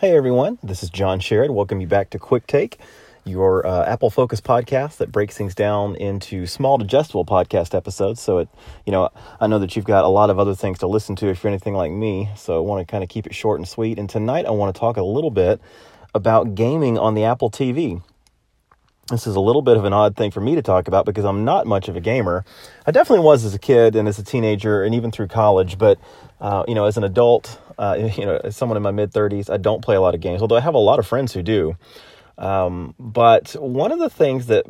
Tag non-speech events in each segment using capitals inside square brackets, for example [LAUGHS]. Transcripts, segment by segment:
Hey everyone, this is John Sherrod. Welcome you back to Quick Take, your uh, Apple Focus podcast that breaks things down into small, digestible podcast episodes. So it, you know, I know that you've got a lot of other things to listen to if you're anything like me. So I want to kind of keep it short and sweet. And tonight I want to talk a little bit about gaming on the Apple TV. This is a little bit of an odd thing for me to talk about because I'm not much of a gamer. I definitely was as a kid and as a teenager and even through college, but uh, you know, as an adult, uh, [LAUGHS] you know, as someone in my mid 30s, I don't play a lot of games, although I have a lot of friends who do. Um, but one of the things that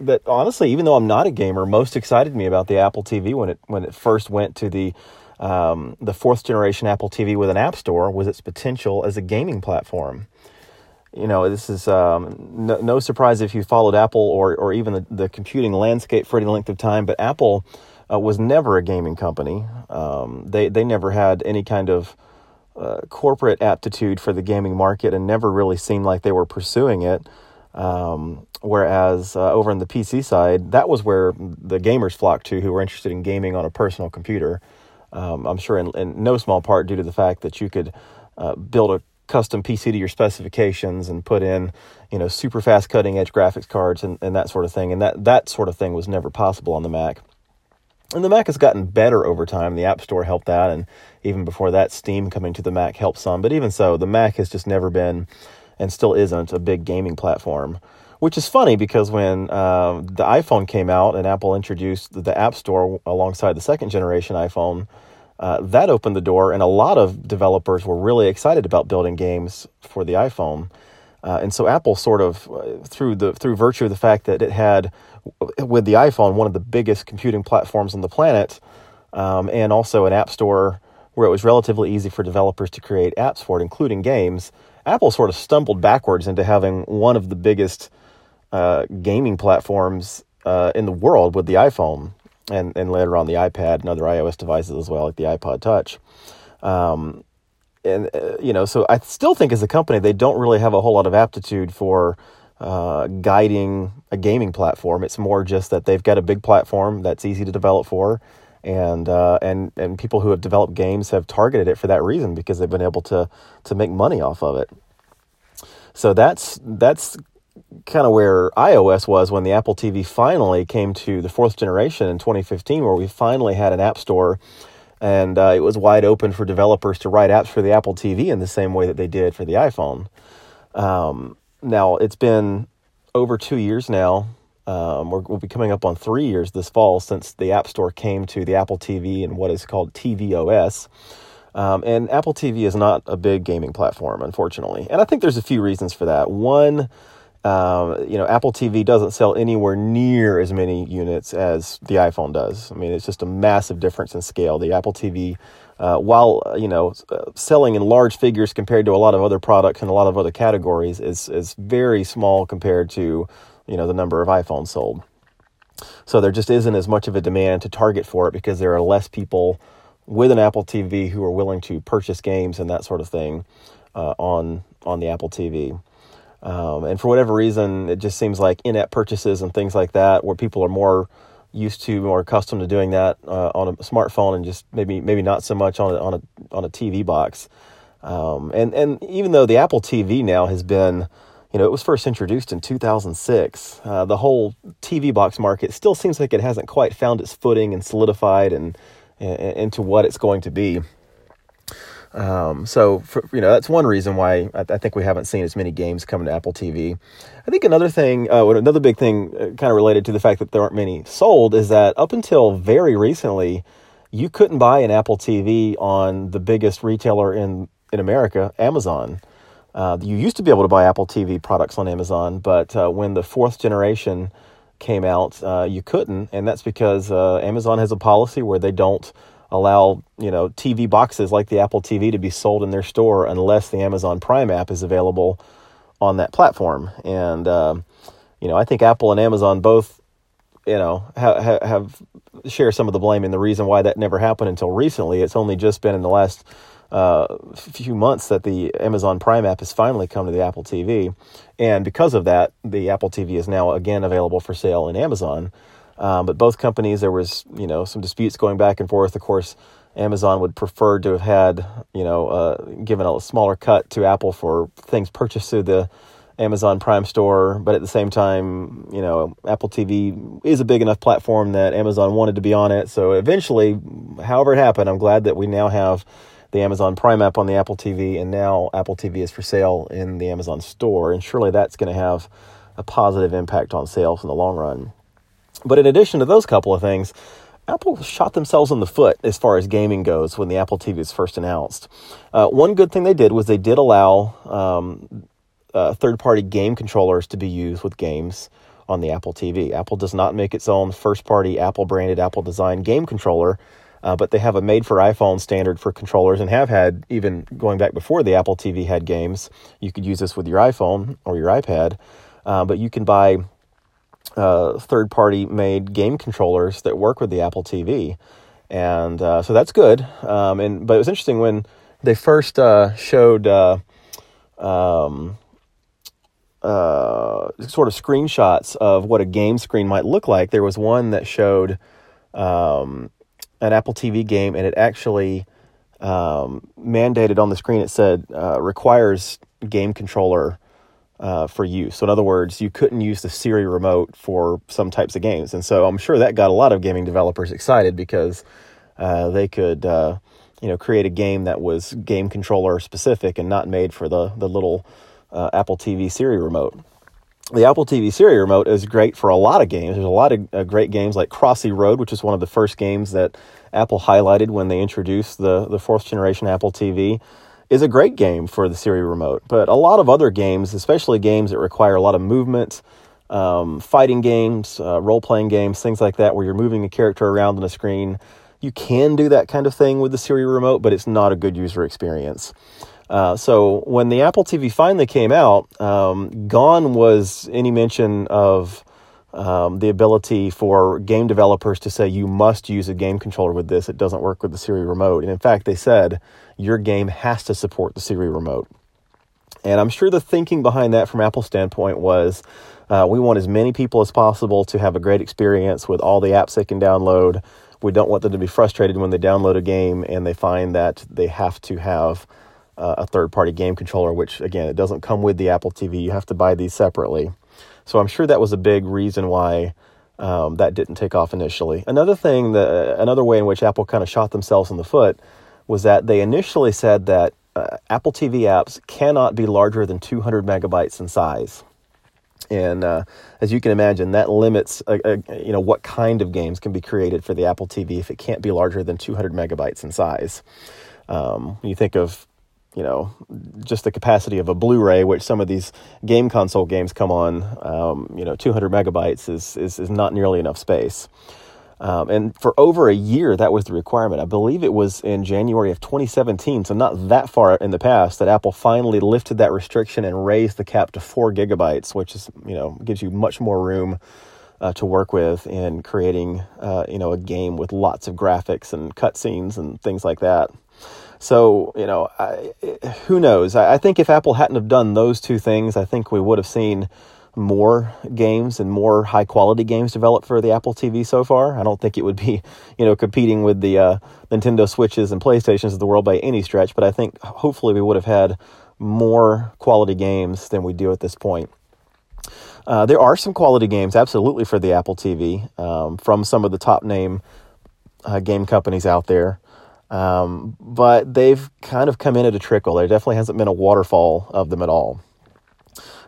that honestly, even though I'm not a gamer, most excited me about the Apple TV when it when it first went to the um, the fourth generation Apple TV with an App Store was its potential as a gaming platform. You know, this is um, no, no, surprise if you followed Apple or or even the, the computing landscape for any length of time, but Apple uh, was never a gaming company. Um, they they never had any kind of uh, corporate aptitude for the gaming market and never really seemed like they were pursuing it. Um, whereas uh, over on the PC side, that was where the gamers flocked to who were interested in gaming on a personal computer. Um, I'm sure in, in, no small part due to the fact that you could uh, build a custom PC to your specifications and put in, you know, super fast cutting edge graphics cards and, and that sort of thing. And that, that sort of thing was never possible on the Mac. And the Mac has gotten better over time. The App Store helped that, and even before that, Steam coming to the Mac helped some. But even so, the Mac has just never been, and still isn't, a big gaming platform. Which is funny because when uh, the iPhone came out and Apple introduced the App Store alongside the second generation iPhone, uh, that opened the door, and a lot of developers were really excited about building games for the iPhone. Uh, and so Apple sort of, uh, through the through virtue of the fact that it had with the iPhone, one of the biggest computing platforms on the planet, um, and also an app store where it was relatively easy for developers to create apps for it, including games. Apple sort of stumbled backwards into having one of the biggest uh, gaming platforms uh, in the world with the iPhone, and and later on the iPad and other iOS devices as well, like the iPod Touch. Um, and uh, you know, so I still think as a company they don't really have a whole lot of aptitude for uh, guiding a gaming platform. It's more just that they've got a big platform that's easy to develop for, and uh, and and people who have developed games have targeted it for that reason because they've been able to to make money off of it. So that's that's kind of where iOS was when the Apple TV finally came to the fourth generation in 2015, where we finally had an app store. And uh, it was wide open for developers to write apps for the Apple TV in the same way that they did for the iPhone. Um, now it's been over two years now. Um, we'll be coming up on three years this fall since the App Store came to the Apple TV and what is called tvOS. Um, and Apple TV is not a big gaming platform, unfortunately. And I think there's a few reasons for that. One, um, you know, Apple TV doesn't sell anywhere near as many units as the iPhone does. I mean, it's just a massive difference in scale. The Apple TV uh, while uh, you know uh, selling in large figures compared to a lot of other products and a lot of other categories is is very small compared to you know the number of iPhones sold. So there just isn't as much of a demand to target for it because there are less people with an Apple TV who are willing to purchase games and that sort of thing uh, on on the Apple TV. Um, and for whatever reason, it just seems like in-app purchases and things like that, where people are more used to more accustomed to doing that uh, on a smartphone and just maybe maybe not so much on a, on a on a TV box. Um, and and even though the Apple TV now has been, you know, it was first introduced in 2006, uh, the whole TV box market still seems like it hasn't quite found its footing and solidified and, and into what it's going to be. Um, so, for, you know, that's one reason why I, I, think we haven't seen as many games coming to Apple TV. I think another thing, uh, another big thing uh, kind of related to the fact that there aren't many sold is that up until very recently, you couldn't buy an Apple TV on the biggest retailer in, in America, Amazon. Uh, you used to be able to buy Apple TV products on Amazon, but uh, when the fourth generation came out, uh, you couldn't, and that's because uh, Amazon has a policy where they don't allow you know TV boxes like the Apple TV to be sold in their store unless the Amazon Prime app is available on that platform. And uh, you know, I think Apple and Amazon both you know ha- have share some of the blame. And the reason why that never happened until recently, it's only just been in the last uh, few months that the Amazon Prime app has finally come to the Apple TV, and because of that, the Apple TV is now again available for sale in Amazon. Um, but both companies, there was you know some disputes going back and forth. Of course, Amazon would prefer to have had, you know, uh, given a smaller cut to Apple for things purchased through the Amazon Prime Store, but at the same time, you know, Apple TV is a big enough platform that Amazon wanted to be on it. So eventually, however it happened, I'm glad that we now have the Amazon Prime app on the Apple TV, and now Apple TV is for sale in the Amazon Store, and surely that's going to have a positive impact on sales in the long run. But in addition to those couple of things, Apple shot themselves in the foot as far as gaming goes when the Apple TV was first announced. Uh, one good thing they did was they did allow um, uh, third party game controllers to be used with games on the Apple TV. Apple does not make its own first party Apple branded, Apple designed game controller. Uh, but they have a made for iPhone standard for controllers and have had, even going back before the Apple TV had games. You could use this with your iPhone or your iPad, uh, but you can buy uh, third party made game controllers that work with the Apple TV. And uh, so that's good. Um, and But it was interesting when they first uh, showed uh, um, uh, sort of screenshots of what a game screen might look like. There was one that showed um, an Apple TV game, and it actually um, mandated on the screen. It said requires game controller uh, for use. So in other words, you couldn't use the Siri remote for some types of games, and so I'm sure that got a lot of gaming developers excited because uh, they could. Uh, you know, create a game that was game controller specific and not made for the the little uh, Apple TV Siri remote the Apple TV Siri remote is great for a lot of games. There's a lot of uh, great games like Crossy Road, which is one of the first games that Apple highlighted when they introduced the, the fourth generation Apple TV, is a great game for the Siri remote. But a lot of other games, especially games that require a lot of movement, um, fighting games, uh, role playing games, things like that, where you're moving a character around on a screen, you can do that kind of thing with the Siri remote, but it's not a good user experience. Uh, so when the Apple TV finally came out, um, gone was any mention of um, the ability for game developers to say you must use a game controller with this. It doesn't work with the Siri remote. And in fact, they said your game has to support the Siri remote. And I'm sure the thinking behind that from Apple's standpoint was uh, we want as many people as possible to have a great experience with all the apps they can download. We don't want them to be frustrated when they download a game and they find that they have to have uh, a third party game controller, which again, it doesn't come with the Apple TV. You have to buy these separately. So I'm sure that was a big reason why um, that didn't take off initially. Another thing, that, another way in which Apple kind of shot themselves in the foot was that they initially said that uh, Apple TV apps cannot be larger than 200 megabytes in size. And uh, as you can imagine, that limits uh, uh, you know what kind of games can be created for the Apple TV if it can't be larger than 200 megabytes in size. Um, when you think of you know, just the capacity of a Blu-ray, which some of these game console games come on, um, you know, 200 megabytes is, is, is not nearly enough space. Um, and for over a year, that was the requirement. I believe it was in January of 2017, so not that far in the past, that Apple finally lifted that restriction and raised the cap to four gigabytes, which is, you know, gives you much more room uh, to work with in creating, uh, you know, a game with lots of graphics and cutscenes and things like that. So, you know, I, who knows? I, I think if Apple hadn't have done those two things, I think we would have seen more games and more high quality games developed for the Apple TV so far. I don't think it would be, [LAUGHS] you know, competing with the uh, Nintendo Switches and PlayStations of the world by any stretch, but I think hopefully we would have had more quality games than we do at this point. Uh, there are some quality games, absolutely, for the Apple TV um, from some of the top name uh, game companies out there. Um, but they've kind of come in at a trickle. There definitely hasn't been a waterfall of them at all.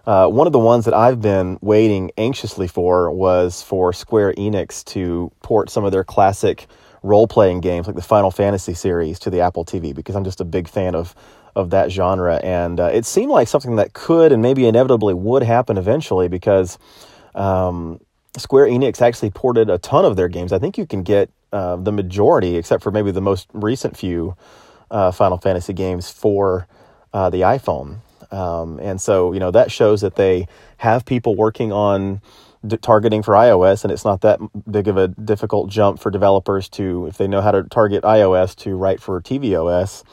Uh, one of the ones that I've been waiting anxiously for was for Square Enix to port some of their classic role playing games like the Final Fantasy series to the Apple TV because I'm just a big fan of of that genre and uh, it seemed like something that could and maybe inevitably would happen eventually because um, Square Enix actually ported a ton of their games. I think you can get uh, the majority, except for maybe the most recent few uh, Final Fantasy games for uh, the iPhone. Um, and so, you know, that shows that they have people working on d- targeting for iOS, and it's not that big of a difficult jump for developers to, if they know how to target iOS, to write for tvOS.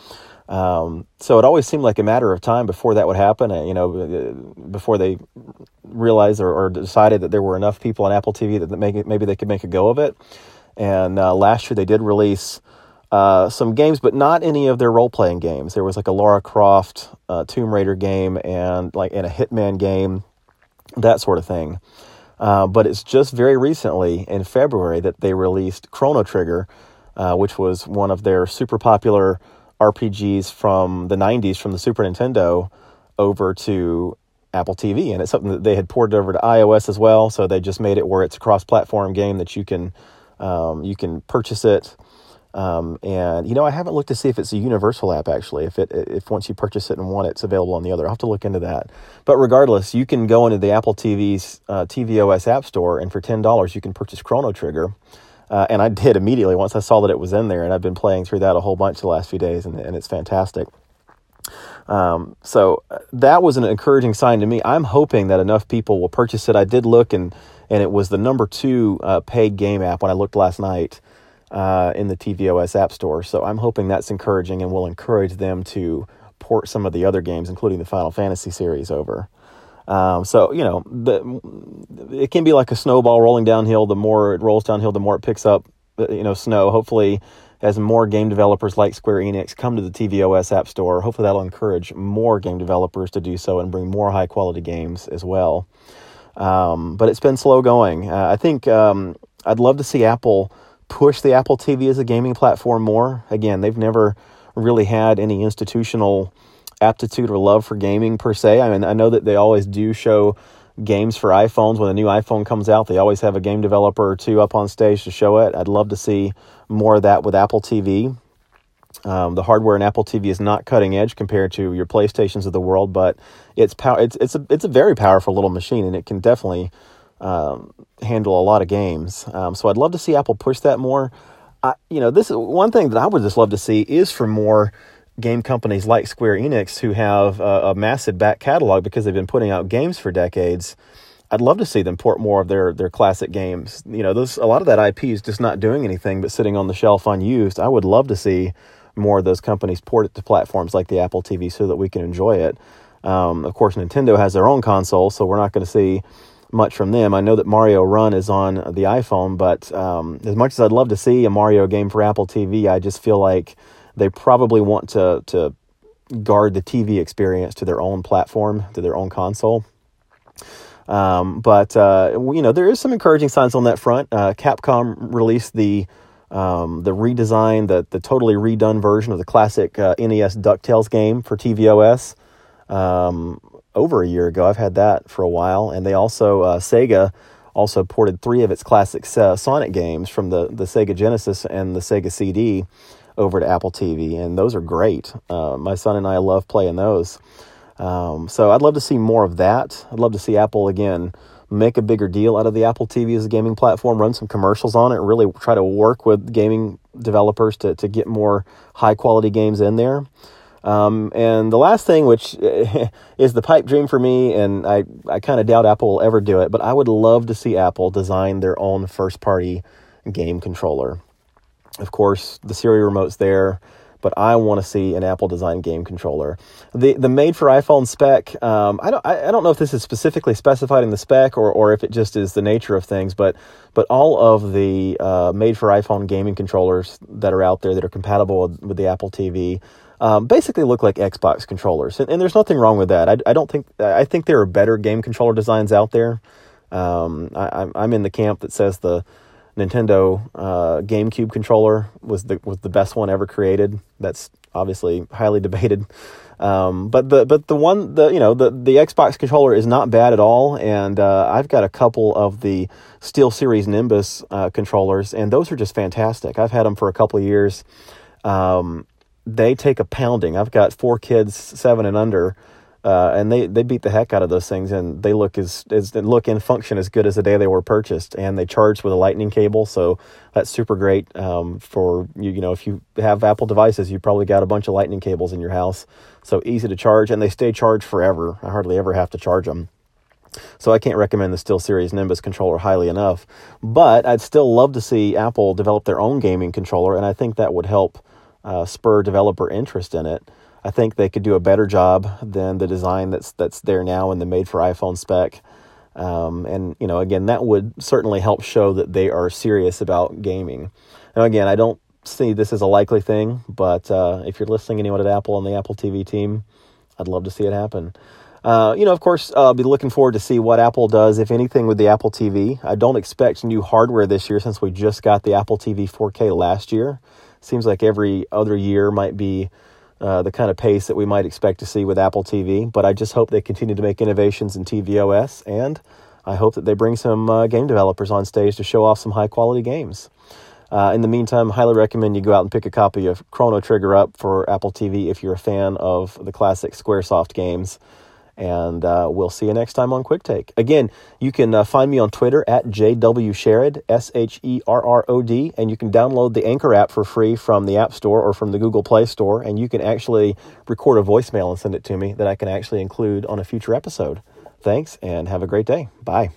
Um, so it always seemed like a matter of time before that would happen. Uh, you know, uh, before they realized or, or, decided that there were enough people on Apple TV that, that maybe they could make a go of it. And uh, last year they did release uh, some games, but not any of their role playing games. There was like a Lara Croft uh, Tomb Raider game and like and a Hitman game, that sort of thing. Uh, but it's just very recently in February that they released Chrono Trigger, uh, which was one of their super popular RPGs from the 90s from the Super Nintendo over to Apple TV. And it's something that they had ported over to iOS as well. So they just made it where it's a cross platform game that you can, um, you can purchase it um, and you know, I haven't looked to see if it's a universal app actually. If it if once you purchase it in one, it's available on the other. I'll have to look into that. But regardless, you can go into the Apple TV's uh, tvOS App Store, and for ten dollars, you can purchase Chrono Trigger. Uh, and I did immediately once I saw that it was in there, and I've been playing through that a whole bunch the last few days, and, and it's fantastic. Um, so uh, that was an encouraging sign to me. I'm hoping that enough people will purchase it. I did look, and and it was the number two uh, paid game app when I looked last night uh, in the tvOS App Store. So I'm hoping that's encouraging and will encourage them to port some of the other games, including the Final Fantasy series, over. Um, so you know, the, it can be like a snowball rolling downhill. The more it rolls downhill, the more it picks up, uh, you know, snow. Hopefully, as more game developers like Square Enix come to the tvOS App Store, hopefully that'll encourage more game developers to do so and bring more high quality games as well. Um, but it's been slow going. Uh, I think um, I'd love to see Apple push the Apple TV as a gaming platform more. Again, they've never really had any institutional aptitude or love for gaming per se. I mean, I know that they always do show games for iPhones when a new iPhone comes out. They always have a game developer or two up on stage to show it. I'd love to see more of that with Apple TV. Um, the hardware in Apple TV is not cutting edge compared to your PlayStations of the world, but it's pow- it's it's a it's a very powerful little machine, and it can definitely um, handle a lot of games. Um, so I'd love to see Apple push that more. I, you know, this is one thing that I would just love to see is for more game companies like Square Enix who have a, a massive back catalog because they've been putting out games for decades. I'd love to see them port more of their their classic games. You know, those a lot of that IP is just not doing anything but sitting on the shelf unused. I would love to see more of those companies port it to platforms like the Apple TV so that we can enjoy it. Um, of course, Nintendo has their own console, so we're not going to see much from them. I know that Mario Run is on the iPhone, but um, as much as I'd love to see a Mario game for Apple TV, I just feel like they probably want to to guard the TV experience to their own platform, to their own console. Um, but uh, you know, there is some encouraging signs on that front. Uh, Capcom released the um, the redesign, the the totally redone version of the classic uh, NES Ducktales game for tvOS. Um, over a year ago. I've had that for a while, and they also uh, Sega also ported three of its classic uh, Sonic games from the the Sega Genesis and the Sega CD over to Apple TV, and those are great. Uh, my son and I love playing those. Um, so I'd love to see more of that. I'd love to see Apple again make a bigger deal out of the Apple TV as a gaming platform, run some commercials on it, really try to work with gaming developers to, to get more high quality games in there. Um, and the last thing, which [LAUGHS] is the pipe dream for me, and I, I kind of doubt Apple will ever do it, but I would love to see Apple design their own first party game controller. Of course, the Siri remote's there, but I want to see an Apple design game controller. The the made for iPhone spec, um, I don't I, I don't know if this is specifically specified in the spec or, or if it just is the nature of things, but but all of the uh, made for iPhone gaming controllers that are out there that are compatible with, with the Apple TV um, basically look like Xbox controllers, and, and, there's nothing wrong with that. I, I, don't think I think there are better game controller designs out there. Um, I, I'm in the camp that says the Nintendo uh, GameCube controller was the was the best one ever created. That's obviously highly [LAUGHS] debated. Um, but the but the one the you know the the Xbox controller is not bad at all, and uh, I've got a couple of the SteelSeries Nimbus uh, controllers, and those are just fantastic. I've had them for a couple of years. Um, they take a pounding. I've got four kids, seven and under, uh, and they, they beat the heck out of those things, and they look as, as look and function as good as the day they were purchased. And they charge with a lightning cable, so that's super great um, for you. You know, if you have Apple devices, you probably got a bunch of lightning cables in your house, so easy to charge, and they stay charged forever. I hardly ever have to charge them. So I can't recommend the SteelSeries Nimbus controller highly enough. But I'd still love to see Apple develop their own gaming controller, and I think that would help uh, spur developer interest in it. I think they could do a better job than the design that's that's there now in the made for iPhone spec. Um, and you know, again, that would certainly help show that they are serious about gaming. Now, again, I don't see this as a likely thing, but uh, if you're listening, anyone at Apple on the Apple TV team, I'd love to see it happen. Uh, you know, of course, I'll be looking forward to see what Apple does, if anything, with the Apple TV. I don't expect new hardware this year since we just got the Apple TV 4K last year. Seems like every other year might be uh, the kind of pace that we might expect to see with Apple TV. But I just hope they continue to make innovations in tvOS, and I hope that they bring some uh, game developers on stage to show off some high quality games. Uh, in the meantime, highly recommend you go out and pick a copy of Chrono Trigger up for Apple TV if you're a fan of the classic Squaresoft games. And uh, we'll see you next time on Quick Take. Again, you can uh, find me on Twitter at JWSherrod, S H E R R O D, and you can download the Anchor app for free from the App Store or from the Google Play Store. And you can actually record a voicemail and send it to me that I can actually include on a future episode. Thanks and have a great day. Bye.